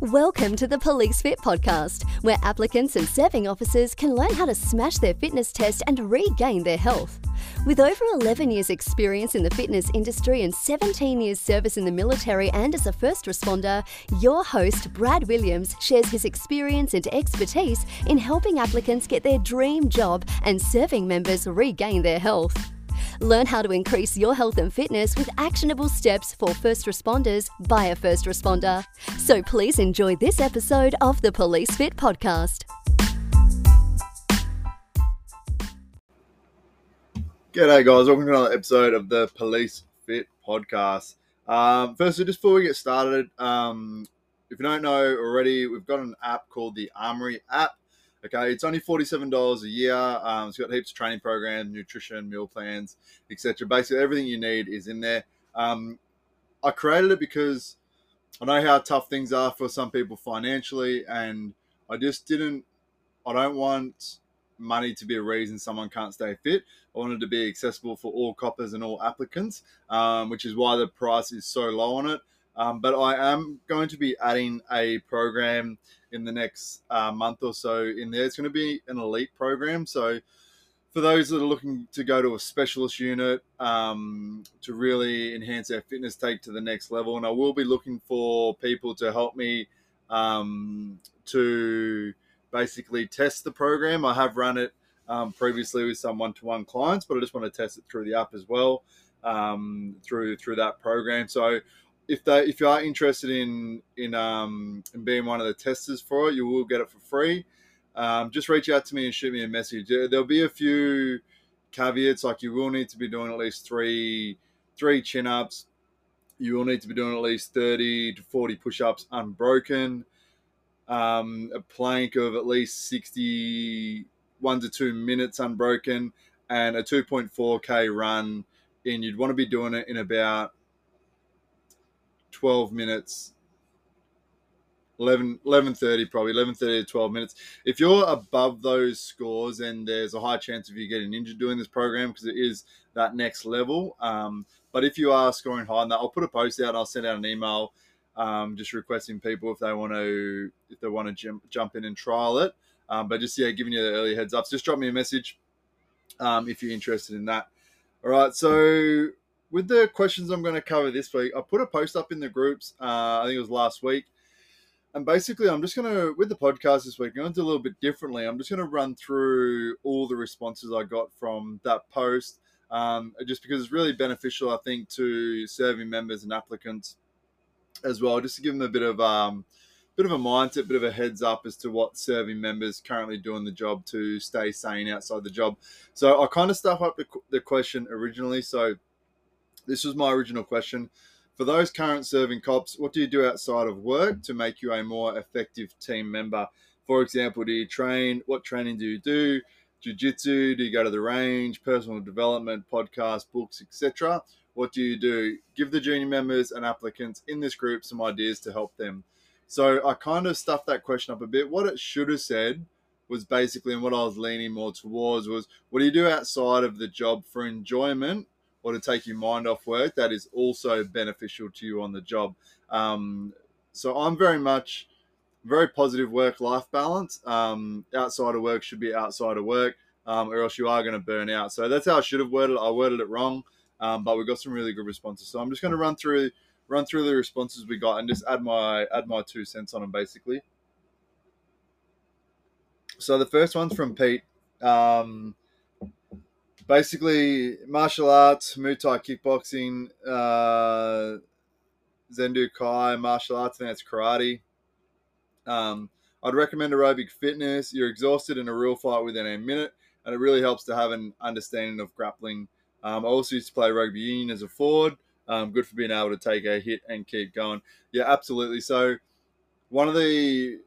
Welcome to the Police Fit podcast, where applicants and serving officers can learn how to smash their fitness test and regain their health. With over 11 years' experience in the fitness industry and 17 years' service in the military and as a first responder, your host, Brad Williams, shares his experience and expertise in helping applicants get their dream job and serving members regain their health. Learn how to increase your health and fitness with actionable steps for first responders by a first responder. So please enjoy this episode of the Police Fit podcast. G'day, guys. Welcome to another episode of the Police Fit podcast. Um, firstly, just before we get started, um, if you don't know already, we've got an app called the Armoury app. Okay, it's only forty-seven dollars a year. Um, it's got heaps of training programs, nutrition, meal plans, etc. Basically, everything you need is in there. Um, I created it because I know how tough things are for some people financially, and I just didn't. I don't want money to be a reason someone can't stay fit. I wanted to be accessible for all coppers and all applicants, um, which is why the price is so low on it. Um, but I am going to be adding a program in the next uh, month or so in there. It's going to be an elite program. So for those that are looking to go to a specialist unit um, to really enhance their fitness, take to the next level, and I will be looking for people to help me um, to basically test the program. I have run it um, previously with some one-to-one clients, but I just want to test it through the app as well um, through through that program. So if they if you are interested in in um in being one of the testers for it, you will get it for free. Um, just reach out to me and shoot me a message. There'll be a few caveats, like you will need to be doing at least three three chin ups. You will need to be doing at least thirty to forty push ups unbroken. Um, a plank of at least sixty one to two minutes unbroken, and a two point four k run. And you'd want to be doing it in about 12 minutes. 11 11.30 probably 11.30 to 12 minutes. If you're above those scores and there's a high chance of you getting injured doing this program because it is that next level. Um, but if you are scoring high on that i'll put a post out and i'll send out an email um, just requesting people if they want to if they want to jump, jump in and trial it. Um, but just yeah giving you the early heads up. So just drop me a message um, if you're interested in that. All right so with the questions I'm going to cover this week, I put a post up in the groups. Uh, I think it was last week. And basically, I'm just going to, with the podcast this week, I'm going to do a little bit differently. I'm just going to run through all the responses I got from that post, um, just because it's really beneficial, I think, to serving members and applicants as well, just to give them a bit of um, bit of a mindset, bit of a heads up as to what serving members currently doing the job to stay sane outside the job. So I kind of stuff up the, the question originally. So this was my original question. For those current serving cops, what do you do outside of work to make you a more effective team member? For example, do you train? What training do you do? Jiu-jitsu? Do you go to the range? Personal development, podcast, books, etc. What do you do? Give the junior members and applicants in this group some ideas to help them. So I kind of stuffed that question up a bit. What it should have said was basically, and what I was leaning more towards was, what do you do outside of the job for enjoyment or to take your mind off work that is also beneficial to you on the job. Um, so I'm very much very positive work life balance. Um, outside of work should be outside of work, um, or else you are going to burn out. So that's how I should have worded it. I worded it wrong, um, but we got some really good responses. So I'm just going to run through run through the responses we got and just add my add my two cents on them basically. So the first one's from Pete. Um, basically martial arts, Muay Thai kickboxing, uh, Zen Do Kai, martial arts, and that's karate. Um, I'd recommend aerobic fitness. You're exhausted in a real fight within a minute, and it really helps to have an understanding of grappling. Um, I also used to play rugby union as a forward. Um, good for being able to take a hit and keep going. Yeah, absolutely. So one of the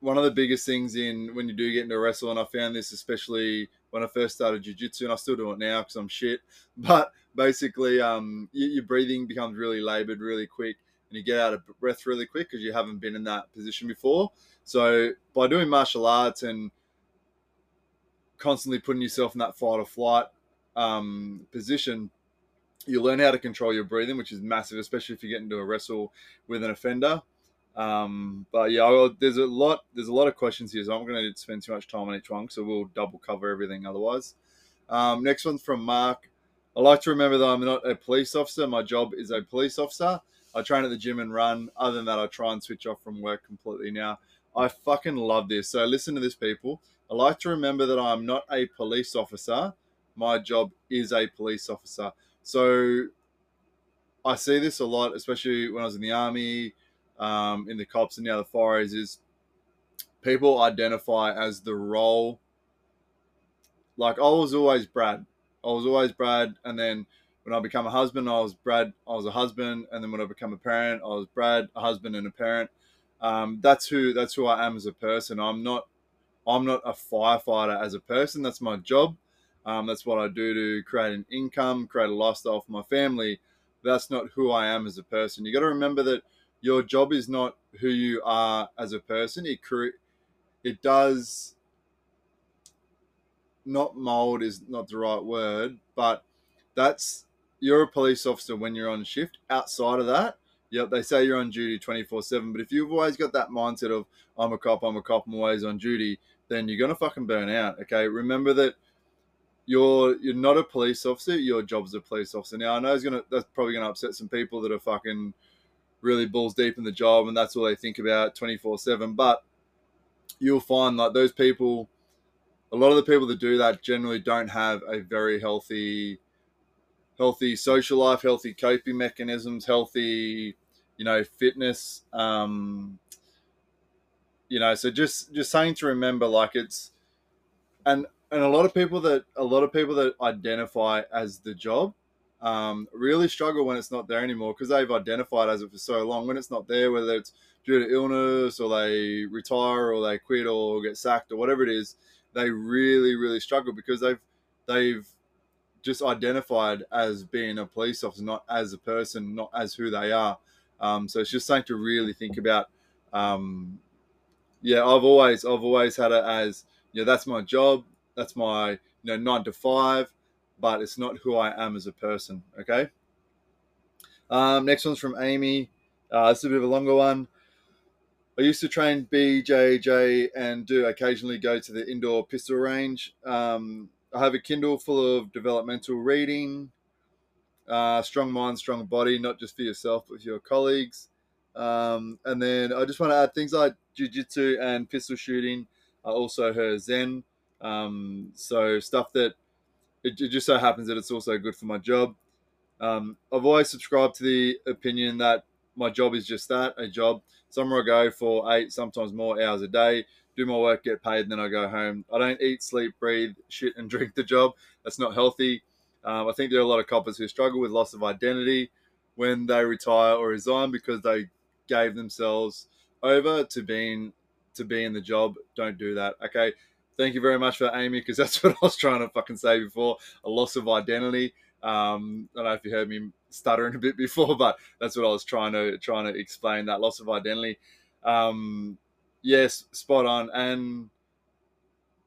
one of the biggest things in when you do get into and I found this especially when I first started jiu-jitsu, and I still do it now because I'm shit. But basically, um, you, your breathing becomes really labored really quick, and you get out of breath really quick because you haven't been in that position before. So by doing martial arts and constantly putting yourself in that fight or flight um, position, you learn how to control your breathing, which is massive, especially if you get into a wrestle with an offender. Um, but yeah, there's a lot there's a lot of questions here, so I'm going to spend too much time on each one, so we'll double cover everything otherwise. Um, next one's from Mark. I like to remember that I'm not a police officer. My job is a police officer. I train at the gym and run. Other than that, I try and switch off from work completely now. I fucking love this. So listen to this, people. I like to remember that I'm not a police officer. My job is a police officer. So I see this a lot, especially when I was in the army, um, in the cops and the fires, is people identify as the role. Like I was always Brad. I was always Brad, and then when I become a husband, I was Brad. I was a husband, and then when I become a parent, I was Brad, a husband and a parent. Um, that's who that's who I am as a person. I'm not I'm not a firefighter as a person. That's my job. Um, that's what I do to create an income, create a lifestyle for my family. That's not who I am as a person. You got to remember that your job is not who you are as a person. It it does not mold is not the right word, but that's you're a police officer when you're on shift. Outside of that, yep, they say you're on duty 24 7. But if you've always got that mindset of, I'm a cop, I'm a cop, I'm always on duty, then you're going to fucking burn out. Okay. Remember that you're you're not a police officer. Your job's a police officer. Now I know it's gonna that's probably gonna upset some people that are fucking really balls deep in the job and that's all they think about 24 7. But you'll find like those people, a lot of the people that do that generally don't have a very healthy, healthy social life, healthy coping mechanisms, healthy, you know, fitness. Um, you know, so just just saying to remember, like it's, and and a lot of people that a lot of people that identify as the job um, really struggle when it's not there anymore because they've identified as it for so long. When it's not there, whether it's due to illness or they retire or they quit or get sacked or whatever it is, they really really struggle because they've they've just identified as being a police officer, not as a person, not as who they are. Um, so it's just something to really think about. Um, yeah, I've always I've always had it as you know that's my job, that's my you know nine to five, but it's not who I am as a person. Okay. Um, next one's from Amy. Uh, is a bit of a longer one. I used to train BJJ and do occasionally go to the indoor pistol range. Um, I have a Kindle full of developmental reading, uh, strong mind, strong body, not just for yourself, but for your colleagues. Um, and then I just want to add things like jujitsu and pistol shooting are also her zen. Um, so stuff that it, it, just so happens that it's also good for my job. Um, I've always subscribed to the opinion that my job is just that a job. Somewhere I go for eight, sometimes more hours a day, do my work, get paid, and then I go home. I don't eat, sleep, breathe, shit, and drink the job. That's not healthy. Um, I think there are a lot of coppers who struggle with loss of identity when they retire or resign because they gave themselves over to being to be in the job. Don't do that. Okay. Thank you very much for that, Amy, because that's what I was trying to fucking say before. A loss of identity. Um, I don't know if you heard me stuttering a bit before, but that's what I was trying to trying to explain. That loss of identity. Um, yes, spot on. And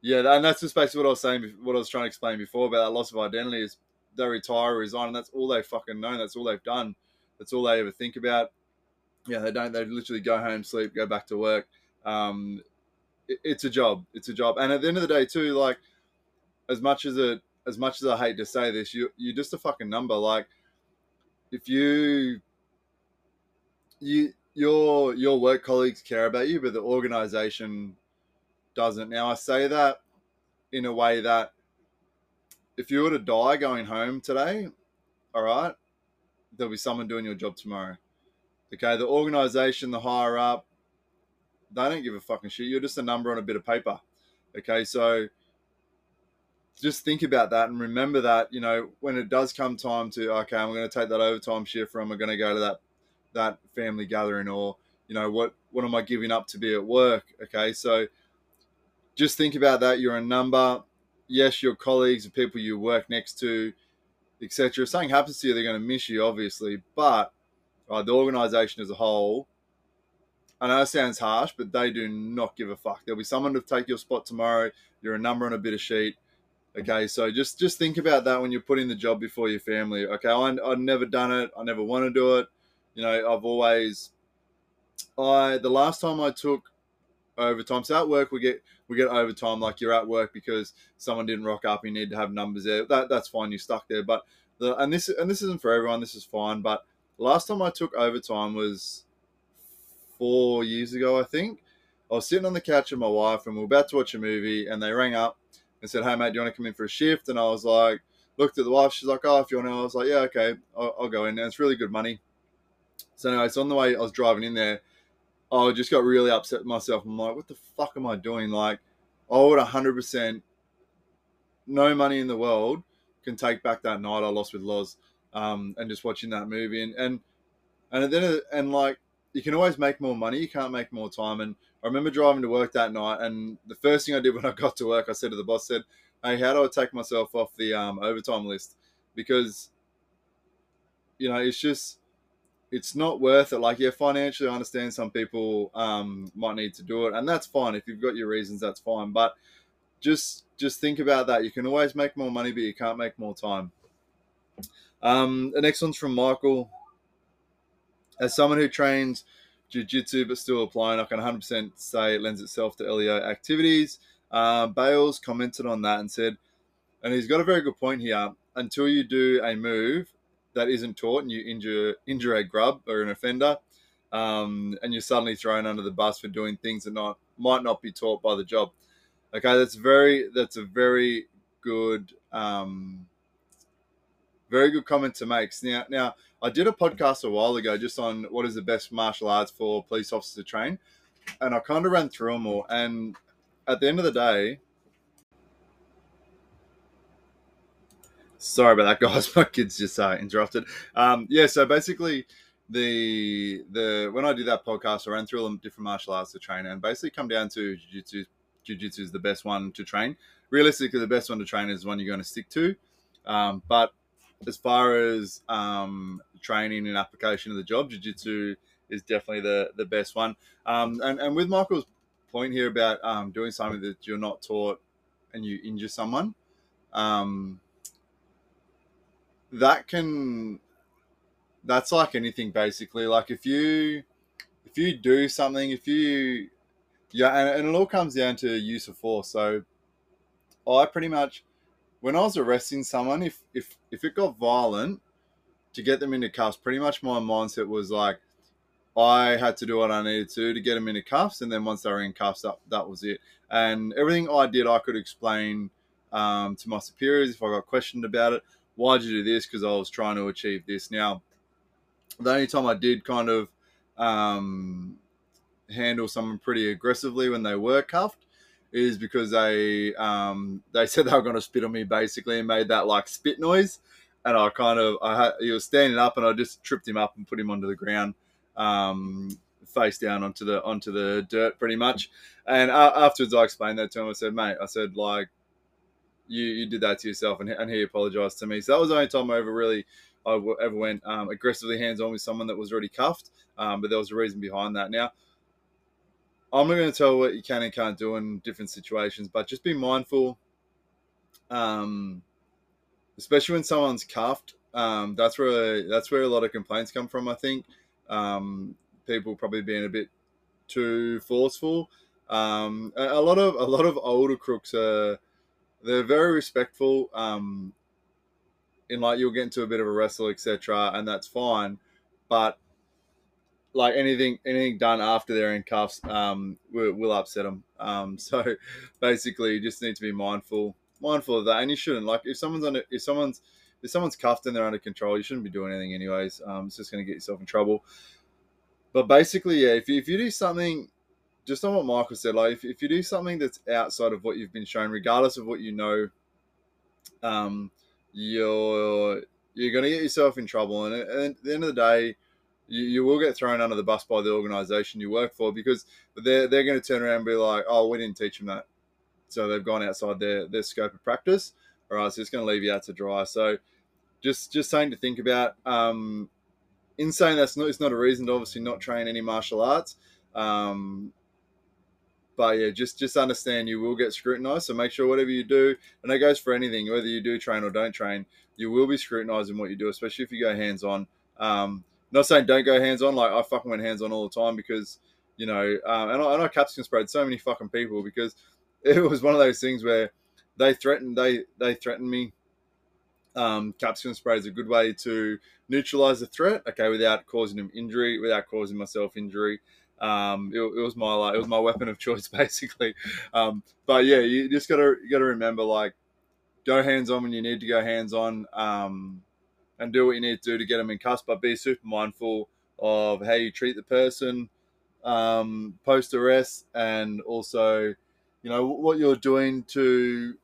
yeah, and that's just basically what I was saying. What I was trying to explain before about that loss of identity is they retire, resign, and that's all they fucking know. That's all they've done. That's all they ever think about yeah, they don't. They literally go home, sleep, go back to work. Um, it's a job. It's a job. And at the end of the day, too, like as much as it, as much as I hate to say this, you you're just a fucking number. Like if you you your your work colleagues care about you, but the organization doesn't. Now I say that in a way that if you were to die going home today, all right, there'll be someone doing your job tomorrow. Okay, the organization, the higher up, they don't give a fucking shit. You're just a number on a bit of paper. Okay, so just think about that and remember that, you know, when it does come time to, okay, I'm going to take that overtime shift from, I'm going to go to that that family gathering or, you know, what what am I giving up to be at work? Okay, so just think about that. You're a number. Yes, your colleagues, the people you work next to, etc. If something happens to you, they're going to miss you, obviously, but right? The organization as a whole, I know it sounds harsh, but they do not give a fuck. There'll be someone to take your spot tomorrow. You're a number on a bit of sheet. Okay, so just just think about that when you're putting the job before your family. Okay, I, I've never done it. I never want to do it. You know, I've always, I the last time I took overtime. So at work we get we get overtime like you're at work because someone didn't rock up. You need to have numbers there. That that's fine. You're stuck there. But the and this and this isn't for everyone. This is fine. But last time I took overtime was four years ago, I think. I was sitting on the couch with my wife and we were about to watch a movie and they rang up and said, Hey mate, do you want to come in for a shift? And I was like, looked at the wife, she's like, Oh, if you want to, I was like, Yeah, okay, I'll, I'll go in. And it's really good money. So anyway, it's on the way I was driving in there. I just got really upset with myself. I'm like, what the fuck am I doing? Like, I would 100% no money in the world can take back that night I lost with Loz um, and just watching that movie. And, and, and then, and like, you can always make more money. You can't make more time. And I remember driving to work that night. And the first thing I did when I got to work, I said to the boss, said, Hey, how do I take myself off the um, overtime list? Because, you know, it's just, it's not worth it. Like, yeah, financially, I understand some people um, might need to do it, and that's fine. If you've got your reasons, that's fine. But just just think about that. You can always make more money, but you can't make more time. Um, the next one's from Michael. As someone who trains jiu-jitsu but still applying, I can 100% say it lends itself to LEO activities. Uh, Bales commented on that and said, and he's got a very good point here. Until you do a move, that isn't taught and you injure injure a grub or an offender, um, and you're suddenly thrown under the bus for doing things that not might not be taught by the job. Okay, that's very that's a very good um, very good comment to make. Now, now I did a podcast a while ago just on what is the best martial arts for police officers to train, and I kind of ran through them all. And at the end of the day, Sorry about that, guys. My kids just uh, interrupted. Um, yeah, so basically, the the when I did that podcast, I ran through all the different martial arts to train, and basically come down to jiu-jitsu. Is the best one to train. Realistically, the best one to train is one you're going to stick to. Um, but as far as um, training and application of the job, jiu-jitsu is definitely the the best one. Um, and and with Michael's point here about um, doing something that you're not taught and you injure someone. Um, that can that's like anything basically like if you if you do something if you yeah and, and it all comes down to use of force so i pretty much when i was arresting someone if if if it got violent to get them into cuffs pretty much my mindset was like i had to do what i needed to to get them into cuffs and then once they were in cuffs that, that was it and everything i did i could explain um, to my superiors if i got questioned about it why'd you do this? Because I was trying to achieve this. Now, the only time I did kind of um, handle someone pretty aggressively when they were cuffed is because they um, they said they were going to spit on me basically and made that like spit noise, and I kind of I he was standing up and I just tripped him up and put him onto the ground. Um, face down onto the onto the dirt pretty much and uh, afterwards i explained that to him i said mate i said like you you did that to yourself, and, and he apologized to me. So that was the only time I ever really I ever went um, aggressively hands on with someone that was already cuffed. Um, but there was a reason behind that. Now, I'm not going to tell what you can and can't do in different situations, but just be mindful. Um, especially when someone's cuffed, um, that's where that's where a lot of complaints come from. I think um, people probably being a bit too forceful. Um, a, lot of a lot of older crooks are they're very respectful. Um, in like you'll get into a bit of a wrestle, etc., and that's fine. But like anything, anything done after they're in cuffs, um, will, will upset them. Um, so basically, you just need to be mindful, mindful of that, and you shouldn't. Like if someone's under, if someone's if someone's cuffed and they're under control, you shouldn't be doing anything anyways. Um, it's just going to get yourself in trouble. But basically, yeah, if you, if you do something just on what Michael said, like if, if you do something that's outside of what you've been shown, regardless of what you know, um, you're you're going to get yourself in trouble. And, and, at the end of the day, you, you will get thrown under the bus by the organization you work for because they're, they're going to turn around and be like, oh, we didn't teach them that. So they've gone outside their, their scope of practice. All right, so it's going to leave you out to dry. So just just something to think about. Um, in saying that's not, it's not a reason to obviously not train any martial arts. Um, but yeah, just just understand you will get scrutinized. So make sure whatever you do, and that goes for anything, whether you do train or don't train, you will be scrutinized in what you do, especially if you go hands on. Um, not saying don't go hands on. Like I fucking went hands on all the time because you know, um, and I, and I capsicum sprayed so many fucking people because it was one of those things where they threatened they they threatened me. Um, capsicum spray is a good way to neutralize the threat, okay, without causing them injury, without causing myself injury. Um, it, it, was my like, it was my weapon of choice basically. Um, but yeah, you just gotta you gotta remember like go hands on when you need to go hands on, um, and do what you need to do to get them in cuffs. But be super mindful of how you treat the person um, post arrest, and also, you know, what you're doing to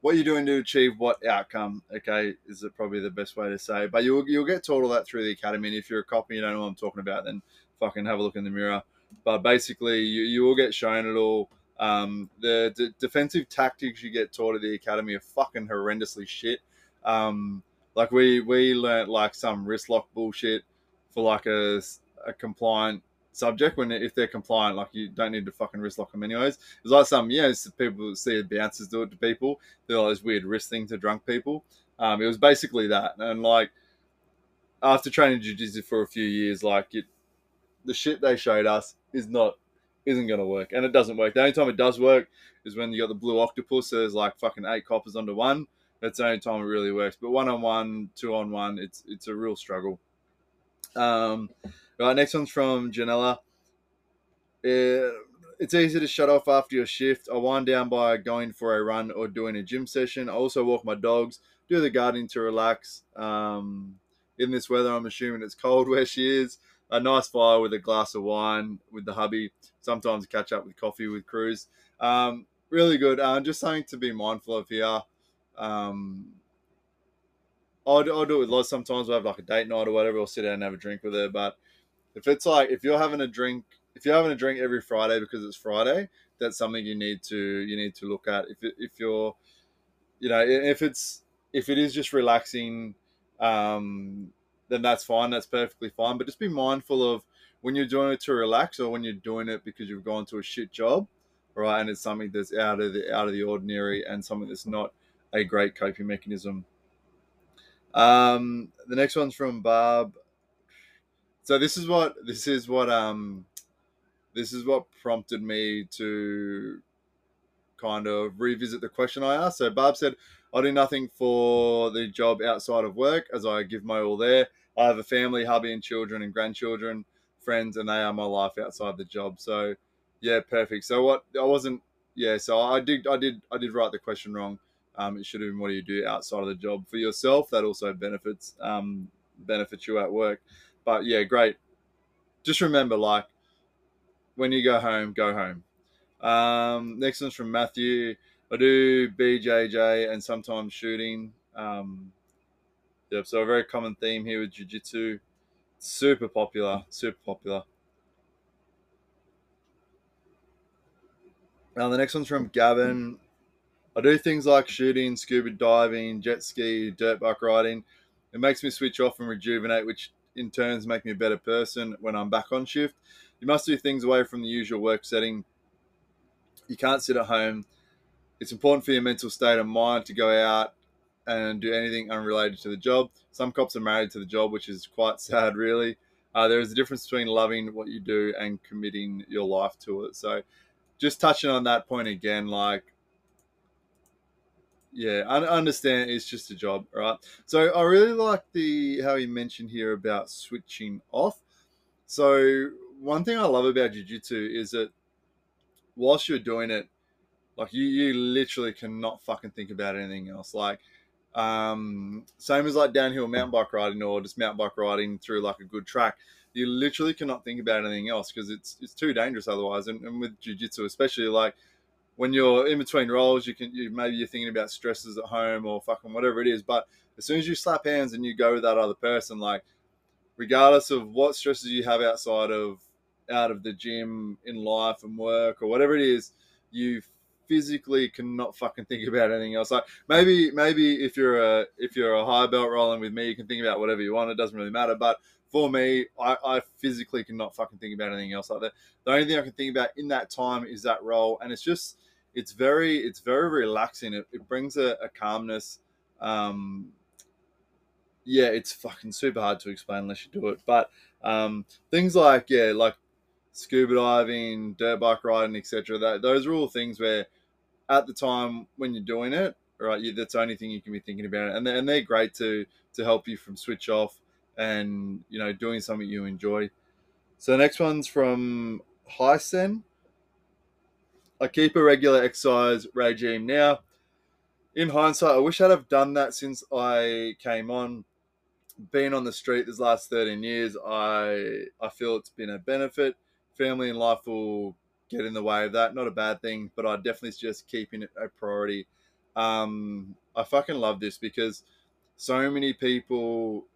what you're doing to achieve what outcome. Okay, is probably the best way to say. But you'll you'll get taught all that through the academy. And if you're a cop and you don't know what I'm talking about, then fucking have a look in the mirror. But basically, you, you will get shown it all. Um, the d- defensive tactics you get taught at the academy are fucking horrendously shit. Um, like we we learnt like some wrist lock bullshit for like a, a compliant subject when if they're compliant, like you don't need to fucking wrist lock them anyways. It's like some, yeah, people see bouncers do it to people. They're like this weird wrist thing to drunk people. Um, it was basically that, and like after training jiu-jitsu for a few years, like it, the shit they showed us is not isn't gonna work, and it doesn't work. The only time it does work is when you got the blue octopus. So there's like fucking eight coppers onto one. That's the only time it really works. But one on one, two on one, it's it's a real struggle. Um, right, next one's from Janella. Uh, it's easy to shut off after your shift. I wind down by going for a run or doing a gym session. I also walk my dogs, do the gardening to relax. Um, in this weather, I'm assuming it's cold where she is. A nice fire with a glass of wine with the hubby. Sometimes catch up with coffee with Cruz. Um, really good. Uh, just something to be mindful of here. Um, I'll, I'll do it with Loz sometimes. We'll have like a date night or whatever. We'll sit down and have a drink with her. But if it's like, if you're having a drink, if you're having a drink every Friday because it's Friday, that's something you need to, you need to look at. If, it, if you're, you know, if it's, if it is just relaxing, um, then that's fine. That's perfectly fine. But just be mindful of when you're doing it to relax or when you're doing it because you've gone to a shit job, right? And it's something that's out of the out of the ordinary and something that's not a great coping mechanism um, the next one's from Barb. So this is what this is what um this is what prompted me to kind of revisit the question I asked. So Barb said, I do nothing for the job outside of work as I give my all there. I have a family, hubby and children and grandchildren, friends, and they are my life outside the job. So yeah, perfect. So what I wasn't yeah, so I did I did I did write the question wrong. Um, it should have been what do you do outside of the job for yourself. That also benefits um, benefits you at work. But yeah, great. Just remember, like when you go home, go home. Um, next one's from Matthew. I do BJJ and sometimes shooting. Um, yep, so a very common theme here with jiu-jitsu. Super popular, super popular. Now the next one's from Gavin. I do things like shooting, scuba diving, jet ski, dirt bike riding. It makes me switch off and rejuvenate, which in turns make me a better person when I'm back on shift. You must do things away from the usual work setting. You can't sit at home. It's important for your mental state of mind to go out and do anything unrelated to the job. Some cops are married to the job, which is quite sad, really. Uh, there is a difference between loving what you do and committing your life to it. So, just touching on that point again, like yeah, I understand it's just a job, right? So I really like the how you mentioned here about switching off. So one thing I love about jiu-jitsu is that whilst you're doing it, like you, you literally cannot fucking think about anything else. Like, um, same as like downhill mountain bike riding or just mountain bike riding through like a good track. You literally cannot think about anything else because it's it's too dangerous otherwise. And, and with jiu-jitsu, especially like when you're in between rolls, you can you maybe you're thinking about stresses at home or fucking whatever it is. But as soon as you slap hands and you go with that other person, like regardless of what stresses you have outside of out of the gym in life and work or whatever it is, you physically cannot fucking think about anything else. Like maybe maybe if you're a if you're a high belt rolling with me, you can think about whatever you want. It doesn't really matter. But for me, I, I physically cannot fucking think about anything else like that. The only thing I can think about in that time is that roll, and it's just it's very it's very relaxing. It, it brings a, a calmness. Um, yeah, it's fucking super hard to explain unless you do it. But um, things like yeah, like scuba diving, dirt bike riding, etc. That those are all things where, at the time when you're doing it, right, you, that's the only thing you can be thinking about, and they're, and they're great to to help you from switch off and you know doing something you enjoy. So the next one's from Hysen. I keep a regular exercise regime now. In hindsight, I wish I'd have done that since I came on. Being on the street this last 13 years, I I feel it's been a benefit. Family and life will get in the way of that. Not a bad thing, but I definitely suggest keeping it a priority. Um, I fucking love this because so many people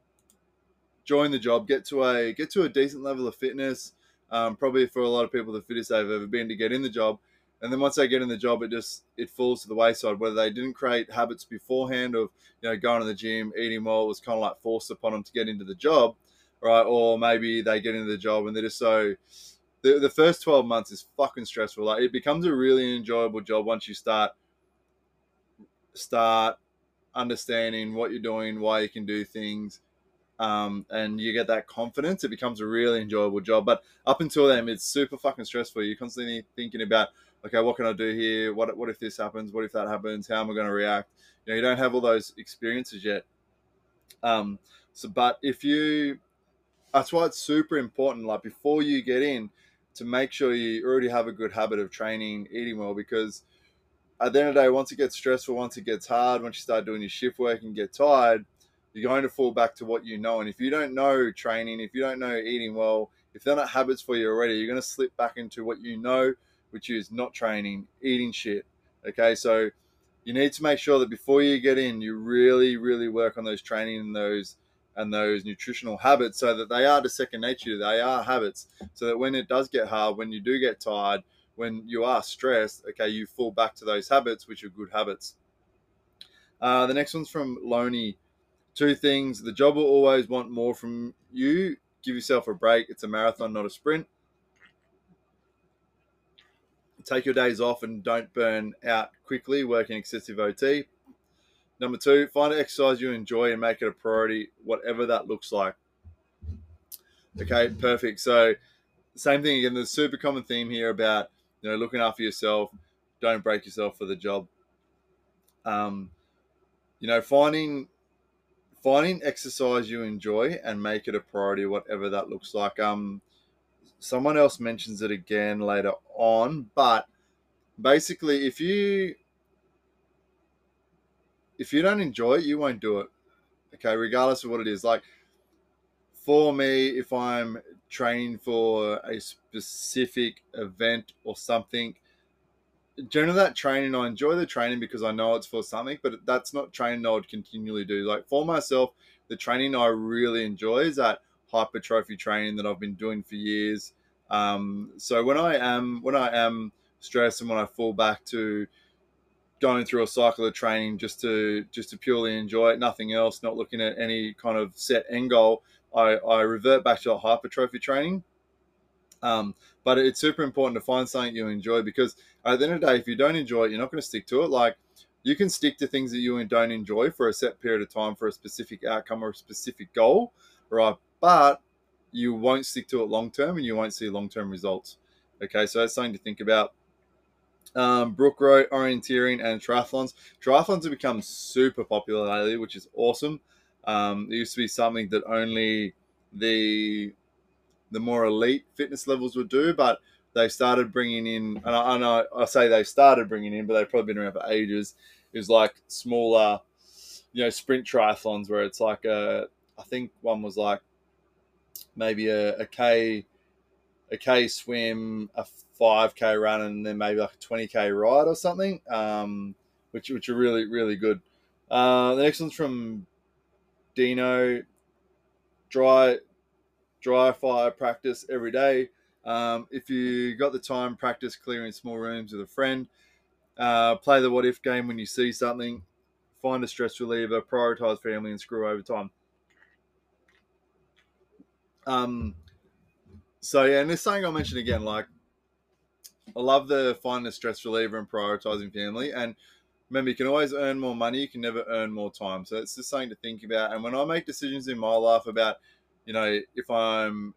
join the job, get to a get to a decent level of fitness. Um, probably for a lot of people, the fittest they've ever been to get in the job, and then once they get in the job, it just it falls to the wayside. Whether they didn't create habits beforehand of you know going to the gym, eating well, it was kind of like forced upon them to get into the job, right? Or maybe they get into the job and they're just so. The, the first 12 months is fucking stressful. Like it becomes a really enjoyable job once you start start understanding what you're doing, why you can do things, um, and you get that confidence. It becomes a really enjoyable job. But up until then, it's super fucking stressful. You're constantly thinking about, okay, what can I do here? What what if this happens? What if that happens? How am I going to react? You know, you don't have all those experiences yet. Um, so, but if you, that's why it's super important. Like before you get in, to make sure you already have a good habit of training, eating well, because at the end of the day, once it gets stressful, once it gets hard, once you start doing your shift work and get tired, you're going to fall back to what you know. And if you don't know training, if you don't know eating well, if they're not habits for you already, you're going to slip back into what you know, which is not training, eating shit. Okay, so you need to make sure that before you get in, you really, really work on those training and those and those nutritional habits so that they are the second nature. They are habits. So that when it does get hard, when you do get tired, when you are stressed, okay, you fall back to those habits, which are good habits. Uh, the next one's from Loney. Two things. The job will always want more from you. Give yourself a break. It's a marathon, not a sprint. Take your days off and don't burn out quickly working excessive OT. Number two, find an exercise you enjoy and make it a priority, whatever that looks like. Okay, perfect. So, same thing again. A super common theme here about you know, looking after yourself. Don't break yourself for the job. Um, you know, finding finding exercise you enjoy and make it a priority, whatever that looks like. Um, someone else mentions it again later on, but basically, if you if you don't enjoy it, you won't do it. Okay, regardless of what it is. Like for me, if I'm training for a specific event or something. Generally, that training, I enjoy the training because I know it's for something, but that's not training I would continually do. Like for myself, the training I really enjoy is that hypertrophy training that I've been doing for years. Um, so when I am when I am stressed and when I fall back to going through a cycle of training just to just to purely enjoy it, nothing else, not looking at any kind of set end goal, I, I revert back to hypertrophy training. Um, but it's super important to find something you enjoy because at the end of the day, if you don't enjoy it, you're not going to stick to it. Like you can stick to things that you don't enjoy for a set period of time for a specific outcome or a specific goal, right? But you won't stick to it long term and you won't see long term results. Okay, so that's something to think about. Um, Brook wrote orienteering and triathlons. Triathlons have become super popular lately, which is awesome. Um, it used to be something that only the the more elite fitness levels would do, but they started bringing in, and I, and I, say they started bringing in, but they've probably been around for ages. It was like smaller, you know, sprint triathlons where it's like a, I think one was like maybe a, a K, a K swim, a 5K run, and then maybe like a 20K ride or something, um, which, which are really, really good. Uh, the next one's from Dino, dry dry fire practice every day. Um, if you got the time, practice clearing small rooms with a friend. Uh, play the what if game when you see something. Find a stress reliever. Prioritize family and screw over time. Um, so yeah, and this something I'll mention again. Like, I love the finding a stress reliever and prioritizing family. And remember, you can always earn more money. You can never earn more time. So it's just something to think about. And when I make decisions in my life about, you know, if I'm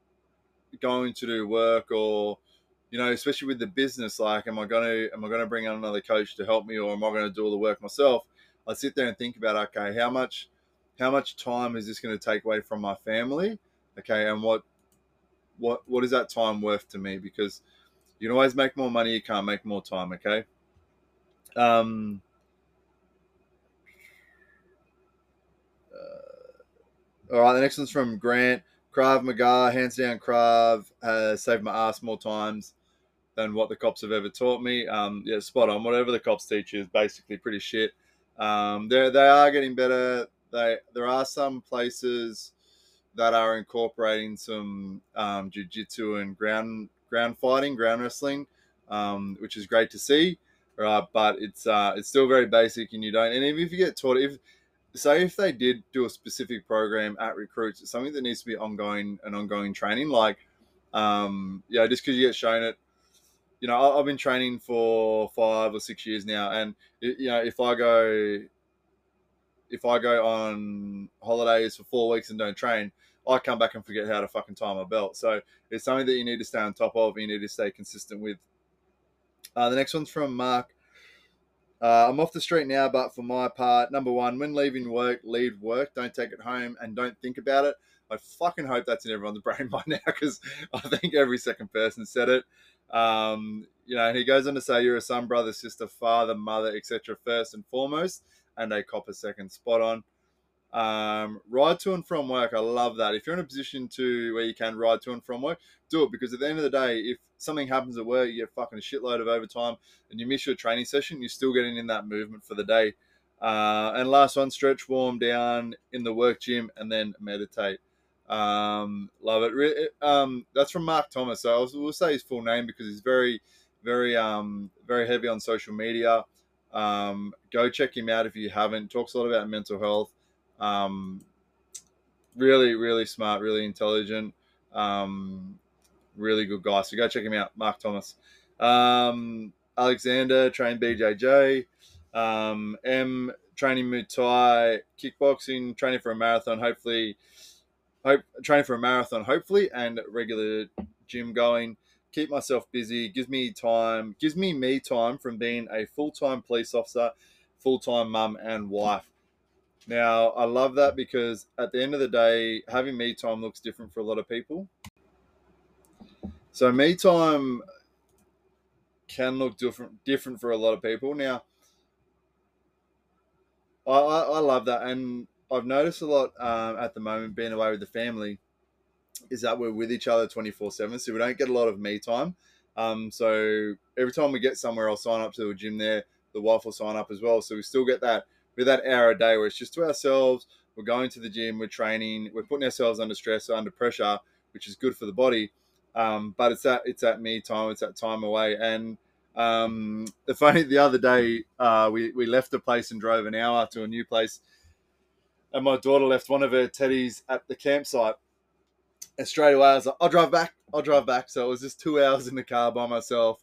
going to do work or you know, especially with the business, like, am I gonna am I gonna bring on another coach to help me, or am I gonna do all the work myself? I sit there and think about, okay, how much how much time is this going to take away from my family? Okay, and what what what is that time worth to me? Because you can always make more money, you can't make more time. Okay. Um. Uh, all right, the next one's from Grant. Krav Maga, hands down, Krav has saved my ass more times than what the cops have ever taught me. Um, yeah, spot on. Whatever the cops teach you is basically pretty shit. Um, they they are getting better. They there are some places that are incorporating some um, jiu-jitsu and ground ground fighting, ground wrestling, um, which is great to see. Right, but it's uh, it's still very basic, and you don't. And even if you get taught, if say if they did do a specific program at recruits, it's something that needs to be ongoing and ongoing training. Like, um, yeah, just because you get shown it, you know, I've been training for five or six years now, and you know, if I go, if I go on holidays for four weeks and don't train, I come back and forget how to fucking tie my belt. So it's something that you need to stay on top of. You need to stay consistent with. Uh, the next one's from Mark. Uh, I'm off the street now, but for my part, number one, when leaving work, leave work. Don't take it home and don't think about it. I fucking hope that's in everyone's brain by now because I think every second person said it. Um, you know, and he goes on to say, "You're a son, brother, sister, father, mother, etc. First and foremost, and a copper second. Spot on." Um, ride to and from work. I love that. If you're in a position to where you can ride to and from work, do it because at the end of the day, if something happens at work, you get fucking a shitload of overtime and you miss your training session, you're still getting in that movement for the day. Uh, and last one, stretch, warm down in the work gym, and then meditate. Um, love it. Um, that's from Mark Thomas. So we'll say his full name because he's very, very, um, very heavy on social media. Um, go check him out if you haven't. Talks a lot about mental health. Um, really, really smart, really intelligent, um, really good guy. So go check him out, Mark Thomas. Um, Alexander trained BJJ. Um, M training Muay Thai, kickboxing, training for a marathon. Hopefully, hope training for a marathon. Hopefully, and regular gym going. Keep myself busy. Gives me time. Gives me me time from being a full time police officer, full time mum and wife. Now, I love that because at the end of the day, having me time looks different for a lot of people. So, me time can look different different for a lot of people. Now, I, I, love that, and I've noticed a lot um, at the moment being away with the family is that we're with each other twenty four seven, so we don't get a lot of me time. Um, so every time we get somewhere, I'll sign up to the gym there. The wife will sign up as well, so we still get that with that hour a day where it's just to ourselves. We're going to the gym, we're training, we're putting ourselves under stress, under pressure, which is good for the body. Um, but it's that it's that me time, it's that time away. And um, the funny, the other day, uh, we we left a place and drove an hour to a new place, and my daughter left one of her teddies at the campsite. And straight away, I was like, "I'll drive back. I'll drive back." So it was just two hours in the car by myself,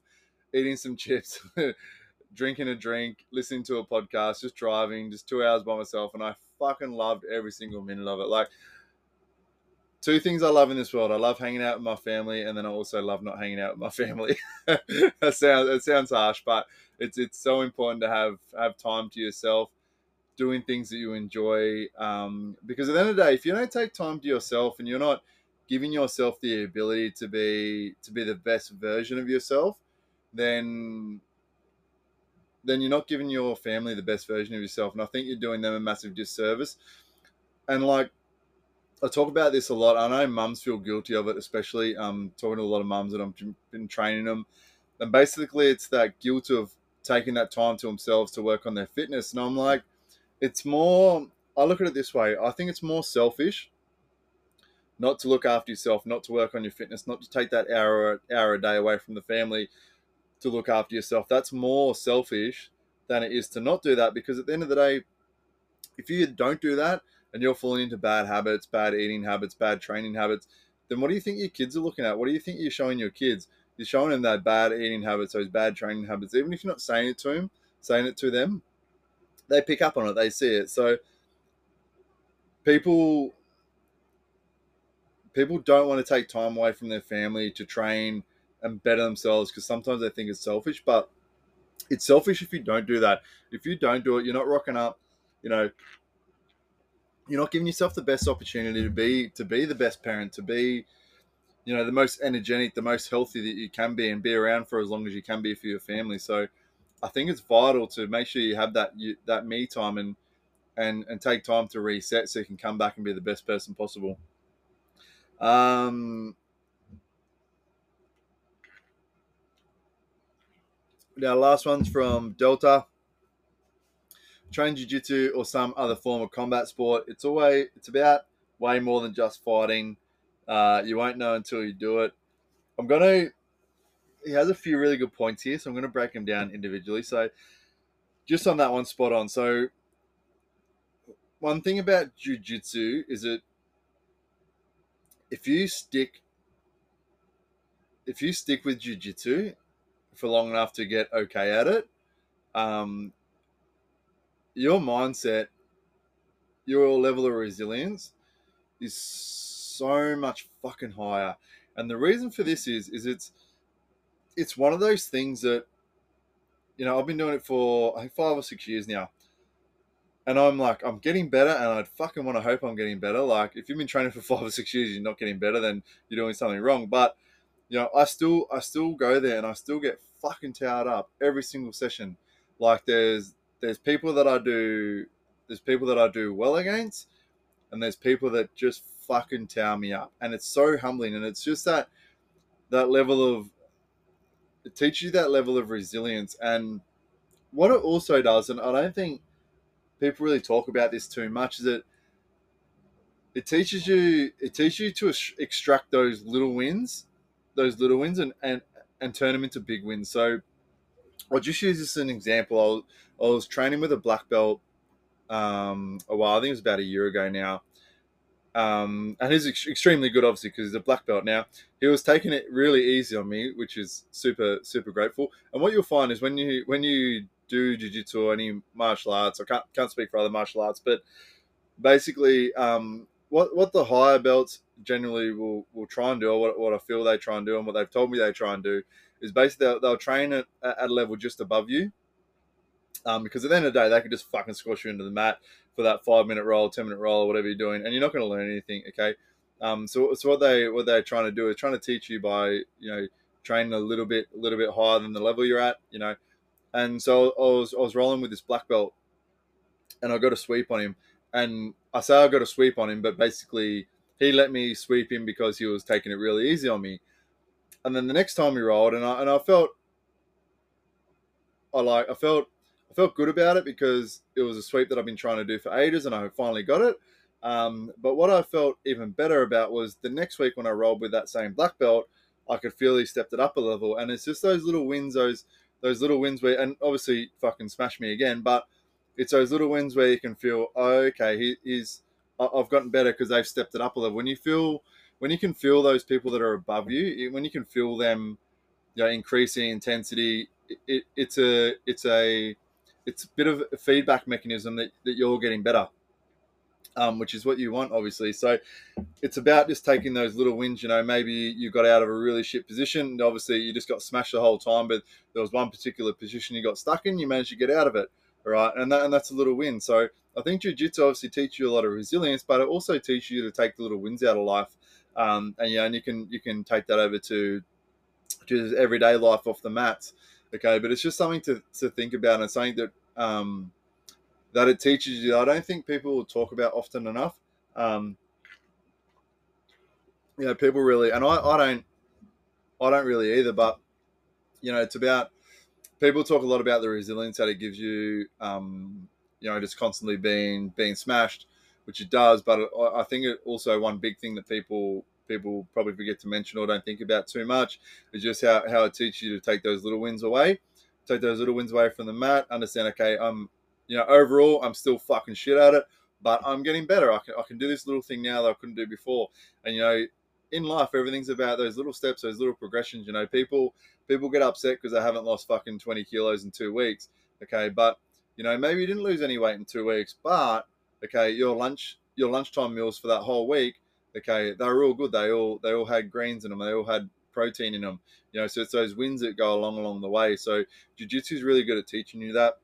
eating some chips. drinking a drink, listening to a podcast, just driving, just two hours by myself, and I fucking loved every single minute of it. Like two things I love in this world. I love hanging out with my family, and then I also love not hanging out with my family. that sounds it sounds harsh, but it's it's so important to have have time to yourself, doing things that you enjoy. Um, because at the end of the day, if you don't take time to yourself and you're not giving yourself the ability to be to be the best version of yourself, then then you're not giving your family the best version of yourself. And I think you're doing them a massive disservice. And like, I talk about this a lot. I know mums feel guilty of it, especially um, talking to a lot of mums that I've been training them. And basically, it's that guilt of taking that time to themselves to work on their fitness. And I'm like, it's more, I look at it this way I think it's more selfish not to look after yourself, not to work on your fitness, not to take that hour hour a day away from the family to look after yourself. That's more selfish than it is to not do that because at the end of the day, if you don't do that and you're falling into bad habits, bad eating habits, bad training habits, then what do you think your kids are looking at? What do you think you're showing your kids? You're showing them that bad eating habits, those bad training habits. Even if you're not saying it to them, saying it to them, they pick up on it. They see it. So people people don't want to take time away from their family to train and better themselves because sometimes they think it's selfish, but it's selfish if you don't do that. If you don't do it, you're not rocking up, you know, you're not giving yourself the best opportunity to be to be the best parent, to be, you know, the most energetic, the most healthy that you can be and be around for as long as you can be for your family. So I think it's vital to make sure you have that you, that me time and and and take time to reset so you can come back and be the best person possible. Um, now, last one's from Delta. Train jiu-jitsu or some other form of combat sport. It's always it's about way more than just fighting. Uh, you won't know until you do it. I'm gonna. He has a few really good points here, so I'm gonna break them down individually. So, just on that one, spot on. So, one thing about jiu-jitsu is that if you stick if you stick with jiu-jitsu for long enough to get okay at it um, your mindset your level of resilience is so much fucking higher. And the reason for this is is it's it's one of those things that you know i've been doing it for i think five or six years now and I'm like, I'm getting better, and I'd fucking want to hope I'm getting better. Like, if you've been training for five or six years, you're not getting better, then you're doing something wrong. But you know, I still, I still go there, and I still get fucking towed up every single session. Like, there's, there's people that I do, there's people that I do well against, and there's people that just fucking tow me up, and it's so humbling, and it's just that, that level of, it teaches you that level of resilience, and what it also does, and I don't think people really talk about this too much is that it teaches you it teaches you to extract those little wins those little wins and and, and turn them into big wins. So i'll just use this as an example. I was, training with a black belt um, a while i think it was about a year ago now. Um, and he's ex- extremely good obviously because he's a black belt. Now he was taking it really easy on me which is super super grateful. And what you'll find is when you when you do jiu-jitsu or any martial arts. I can't can't speak for other martial arts, but basically, um, what what the higher belts generally will, will try and do, or what, what I feel they try and do, and what they've told me they try and do, is basically they'll, they'll train at, at a level just above you. Um, because at the end of the day, they can just fucking squash you into the mat for that five minute roll, ten minute roll, or whatever you're doing, and you're not going to learn anything. Okay, um, so so what they what they're trying to do is trying to teach you by you know training a little bit a little bit higher than the level you're at. You know, and so I was I was rolling with this black belt, and I got a sweep on him. And I say I got a sweep on him, but basically he let me sweep him because he was taking it really easy on me. And then the next time we rolled, and I and I felt, I like I felt I felt good about it because it was a sweep that I've been trying to do for ages, and I finally got it. Um, but what I felt even better about was the next week when I rolled with that same black belt, I could feel he stepped it up a level, and it's just those little wins, those those little wins where, and obviously fucking smash me again, but it's those little wins where you can feel, okay, he, he's, I've gotten better because they've stepped it up a level. When you feel, when you can feel those people that are above you, when you can feel them, you know, increasing intensity, it, it, it's a, it's a, it's a bit of a feedback mechanism that, that you're getting better um, which is what you want, obviously. So it's about just taking those little wins. You know, maybe you got out of a really shit position, obviously you just got smashed the whole time, but there was one particular position you got stuck in, you managed to get out of it, right? And that, and that's a little win. So I think jiu-jitsu obviously teaches you a lot of resilience, but it also teaches you to take the little wins out of life. Um, and yeah, and you can you can take that over to to everyday life off the mats. Okay, but it's just something to, to think about and something that um, that it teaches you. I don't think people will talk about often enough. Um, you know, people really, and I, I don't, I don't really either. But you know, it's about people talk a lot about the resilience that it gives you. Um, you know, just constantly being being smashed, which it does. But I think it also one big thing that people people probably forget to mention or don't think about too much is just how, how it teaches you to take those little wins away, take those little wins away from the mat. Understand, okay, I'm you know, overall, I'm still fucking shit at it, but I'm getting better. I can, I can do this little thing now that I couldn't do before. And, you know, in life, everything's about those little steps, those little progressions. You know, people people get upset because they haven't lost fucking 20 kilos in two weeks. Okay, but you know, maybe you didn't lose any weight in two weeks, but okay, your lunch your lunchtime meals for that whole week Okay, they were all good. They all they all had greens in them. They all had protein in them. You know, so it's those wins that go along along the way. So jiu-jitsu is really good at teaching you that.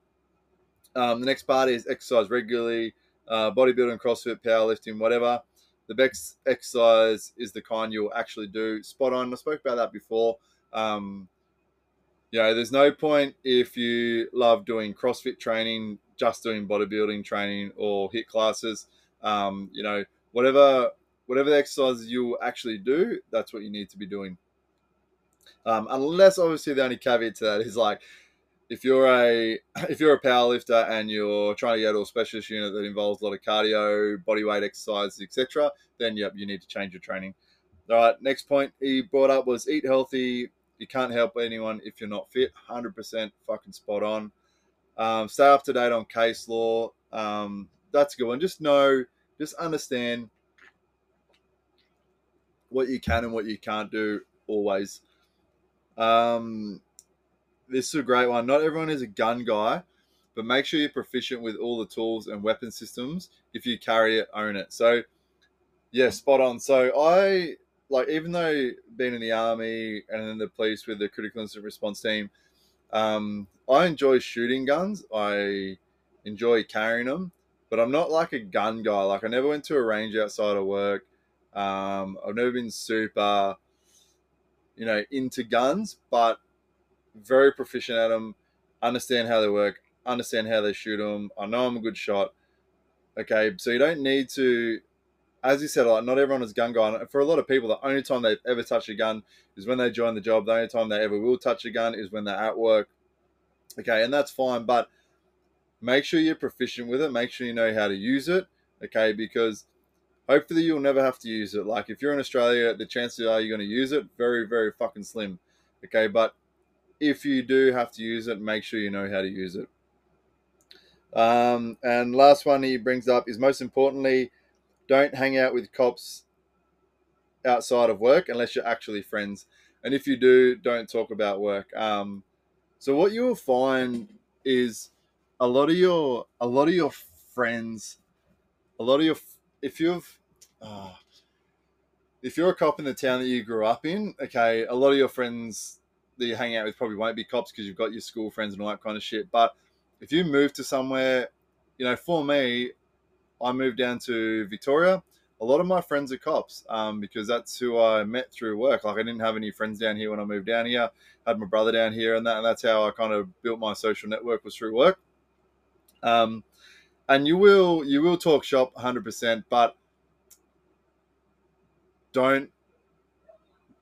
Um, the next part is exercise regularly, uh, bodybuilding, CrossFit, powerlifting, whatever. The best exercise is the kind you'll actually do. Spot on. I spoke about that before. Um, you know, there's no point if you love doing CrossFit training, just doing bodybuilding training or HIIT classes. Um, you know, whatever whatever the exercises you actually do, that's what you need to be doing. Um, unless obviously the only caveat to that is like if you're a if you're a power lifter and you're trying to go to a specialist unit that involves a lot of cardio, body weight exercises, etc., then yep, you need to change your training. All right, next point he brought up was eat healthy. You can't help anyone if you're not fit. 100% fucking spot on. Um, stay up to date on case law. Um, that's a good one. Just know, just understand what you can and what you can't do always. Um, this is a great one. Not everyone is a gun guy, but make sure you're proficient with all the tools and weapon systems. If you carry it, own it. So, yeah, spot on. So I like even though being in the army and in the police with the critical incident response team, um, I enjoy shooting guns. I enjoy carrying them, but I'm not like a gun guy. Like I never went to a range outside of work. Um, I've never been super, you know, into guns, but very proficient at them. Understand how they work. Understand how they shoot them. I know I'm a good shot. Okay, so you don't need to, as you said, like not everyone is gun guy. For a lot of people, the only time they've ever touched a gun is when they join the job. The only time they ever will touch a gun is when they're at work. Okay, and that's fine, but make sure you're proficient with it. Make sure you know how to use it. Okay, because hopefully you'll never have to use it. Like if you're in Australia, the chances are you're going to use it very, very fucking slim. Okay, but if you do have to use it, make sure you know how to use it. Um, and last one he brings up is most importantly, don't hang out with cops outside of work unless you're actually friends. And if you do, don't talk about work. Um, so what you'll find is a lot of your a lot of your friends, a lot of your if you've uh, if you're a cop in the town that you grew up in, okay, a lot of your friends that you hang out with probably won't be cops because you've got your school friends and all that kind of shit. But if you move to somewhere, you know, for me, I moved down to Victoria. A lot of my friends are cops um, because that's who I met through work. Like I didn't have any friends down here when I moved down here. I had my brother down here, and that and that's how I kind of built my social network was through work. Um, and you will you will talk shop 100%, but don't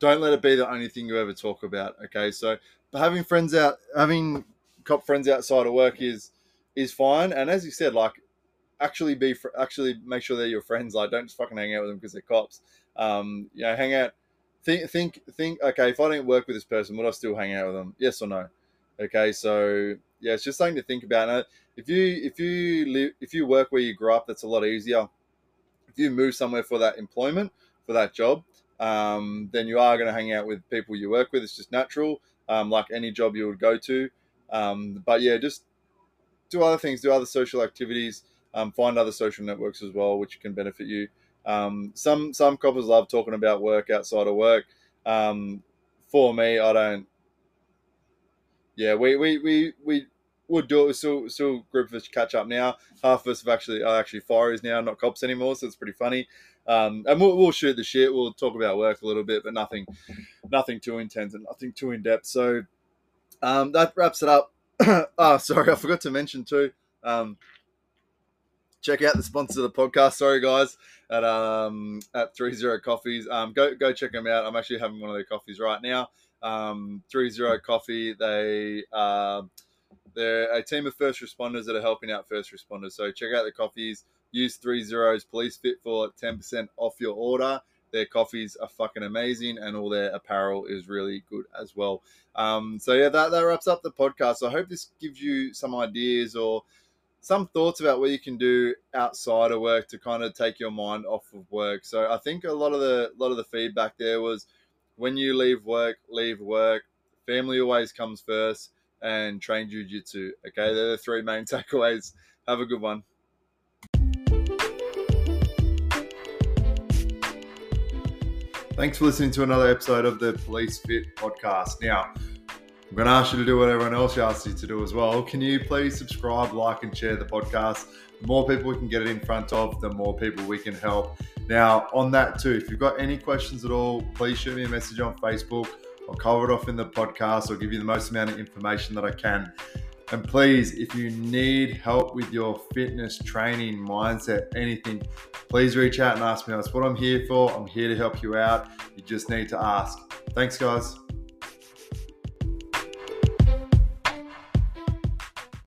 don't let it be the only thing you ever talk about. Okay, so having friends out, having cop friends outside of work is is fine. And as you said, like actually be actually make sure they're your friends. Like don't just fucking hang out with them because they're cops. Um, you know, hang out. Think think think. Okay, if I don't work with this person, would I still hang out with them? Yes or no? Okay, so yeah, it's just something to think about. Now, if you if you live if you work where you grew up, that's a lot easier. If you move somewhere for that employment for that job, um, then you are going to hang out with people you work with. It's just natural, um, like any job you would go to. Um, but yeah, just do other things, do other social activities, um, find other social networks as well, which can benefit you. Um, some some coppers love talking about work outside of work. Um, for me, I don't. Yeah, we we we we would do it. We're still still group of us catch up now. Half of us have actually are actually fireys now, not cops anymore, so it's pretty funny. Um, and we'll, we'll shoot the shit. We'll talk about work a little bit, but nothing, nothing too intense and nothing too in depth. So um, that wraps it up. oh, sorry, I forgot to mention too. Um, check out the sponsor of the podcast. Sorry, guys, at um at Three Zero Coffees. Um, go go check them out. I'm actually having one of their coffees right now. Um, Three Zero Coffee. They uh, they're a team of first responders that are helping out first responders. So check out the coffees. Use three zeros Police Fit for 10% off your order. Their coffees are fucking amazing, and all their apparel is really good as well. Um, so yeah, that, that wraps up the podcast. So I hope this gives you some ideas or some thoughts about what you can do outside of work to kind of take your mind off of work. So I think a lot of the lot of the feedback there was when you leave work, leave work. Family always comes first, and train jujitsu. Okay, they're the three main takeaways. Have a good one. Thanks for listening to another episode of the Police Fit podcast. Now, I'm going to ask you to do what everyone else asks you to do as well. Can you please subscribe, like, and share the podcast? The more people we can get it in front of, the more people we can help. Now, on that too, if you've got any questions at all, please shoot me a message on Facebook. I'll cover it off in the podcast. I'll give you the most amount of information that I can. And please, if you need help with your fitness, training, mindset, anything, please reach out and ask me. That's what I'm here for. I'm here to help you out. You just need to ask. Thanks, guys.